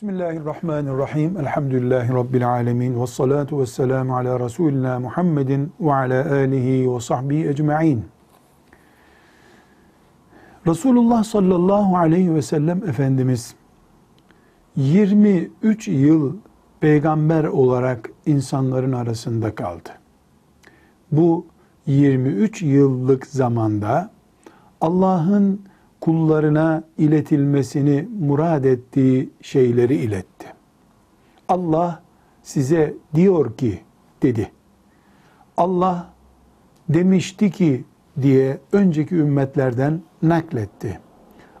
Bismillahirrahmanirrahim. Elhamdülillahi Rabbil alemin. Ve salatu ve selamu ala Resulina Muhammedin ve ala alihi ve sahbihi ecma'in. Resulullah sallallahu aleyhi ve sellem Efendimiz 23 yıl peygamber olarak insanların arasında kaldı. Bu 23 yıllık zamanda Allah'ın kullarına iletilmesini murad ettiği şeyleri iletti. Allah size diyor ki dedi. Allah demişti ki diye önceki ümmetlerden nakletti.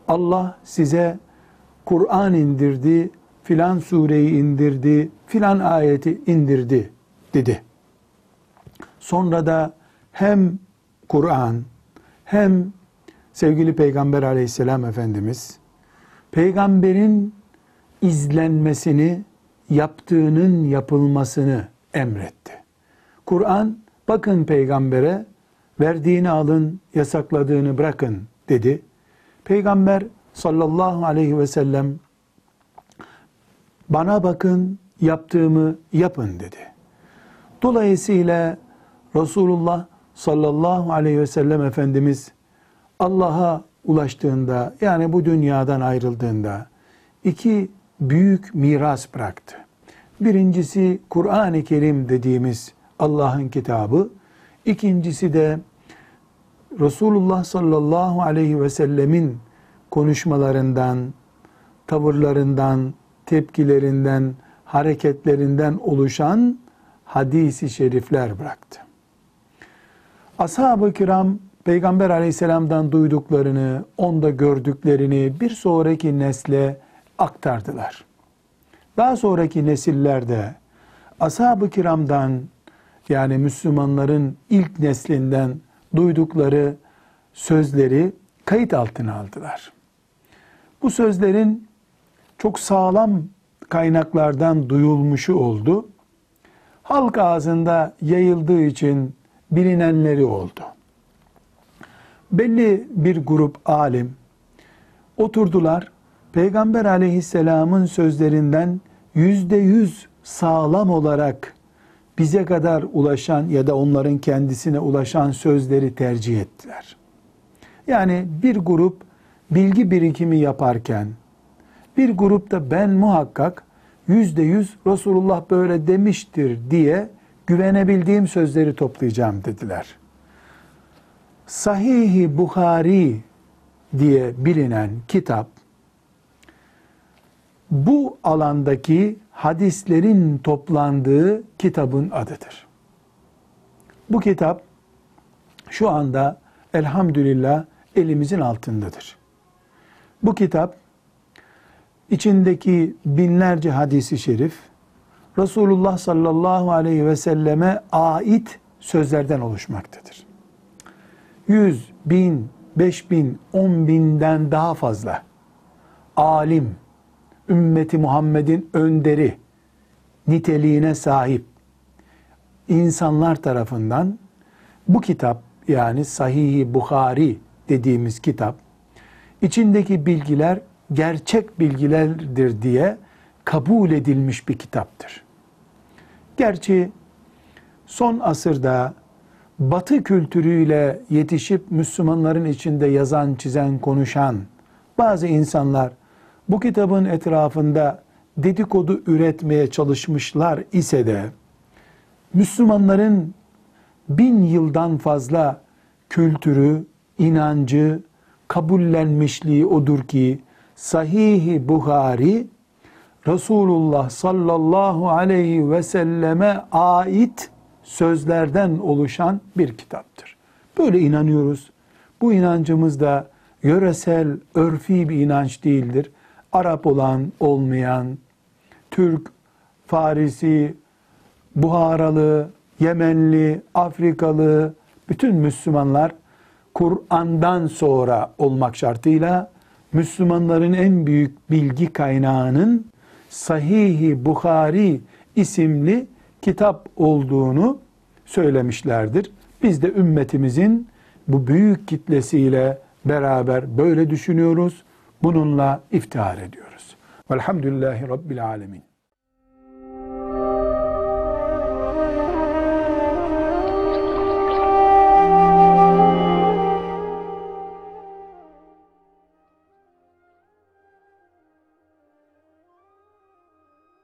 Allah size Kur'an indirdi, filan sureyi indirdi, filan ayeti indirdi dedi. Sonra da hem Kur'an hem sevgili Peygamber aleyhisselam Efendimiz, peygamberin izlenmesini, yaptığının yapılmasını emretti. Kur'an, bakın peygambere, verdiğini alın, yasakladığını bırakın dedi. Peygamber sallallahu aleyhi ve sellem, bana bakın, yaptığımı yapın dedi. Dolayısıyla Resulullah sallallahu aleyhi ve sellem Efendimiz Allah'a ulaştığında yani bu dünyadan ayrıldığında iki büyük miras bıraktı. Birincisi Kur'an-ı Kerim dediğimiz Allah'ın kitabı. İkincisi de Resulullah sallallahu aleyhi ve sellemin konuşmalarından, tavırlarından, tepkilerinden, hareketlerinden oluşan hadisi şerifler bıraktı. Ashab-ı kiram Peygamber aleyhisselamdan duyduklarını, onda gördüklerini bir sonraki nesle aktardılar. Daha sonraki nesillerde ashab-ı kiramdan yani Müslümanların ilk neslinden duydukları sözleri kayıt altına aldılar. Bu sözlerin çok sağlam kaynaklardan duyulmuşu oldu. Halk ağzında yayıldığı için bilinenleri oldu belli bir grup alim oturdular. Peygamber aleyhisselamın sözlerinden yüzde yüz sağlam olarak bize kadar ulaşan ya da onların kendisine ulaşan sözleri tercih ettiler. Yani bir grup bilgi birikimi yaparken bir grupta ben muhakkak yüzde yüz Resulullah böyle demiştir diye güvenebildiğim sözleri toplayacağım dediler. Sahih-i Bukhari diye bilinen kitap bu alandaki hadislerin toplandığı kitabın adıdır. Bu kitap şu anda elhamdülillah elimizin altındadır. Bu kitap içindeki binlerce hadisi şerif Resulullah sallallahu aleyhi ve selleme ait sözlerden oluşmaktadır. 100, bin, beş bin, on binden daha fazla alim, ümmeti Muhammed'in önderi niteliğine sahip insanlar tarafından bu kitap yani Sahih-i Bukhari dediğimiz kitap içindeki bilgiler gerçek bilgilerdir diye kabul edilmiş bir kitaptır. Gerçi son asırda Batı kültürüyle yetişip Müslümanların içinde yazan, çizen, konuşan bazı insanlar bu kitabın etrafında dedikodu üretmeye çalışmışlar ise de Müslümanların bin yıldan fazla kültürü, inancı, kabullenmişliği odur ki Sahih-i Buhari Resulullah sallallahu aleyhi ve selleme ait sözlerden oluşan bir kitaptır. Böyle inanıyoruz. Bu inancımız da yöresel, örfi bir inanç değildir. Arap olan, olmayan, Türk, Farisi, Buharalı, Yemenli, Afrikalı, bütün Müslümanlar Kur'an'dan sonra olmak şartıyla Müslümanların en büyük bilgi kaynağının Sahih-i Bukhari isimli kitap olduğunu söylemişlerdir. Biz de ümmetimizin bu büyük kitlesiyle beraber böyle düşünüyoruz. Bununla iftihar ediyoruz. Velhamdülillahi Rabbil Alemin.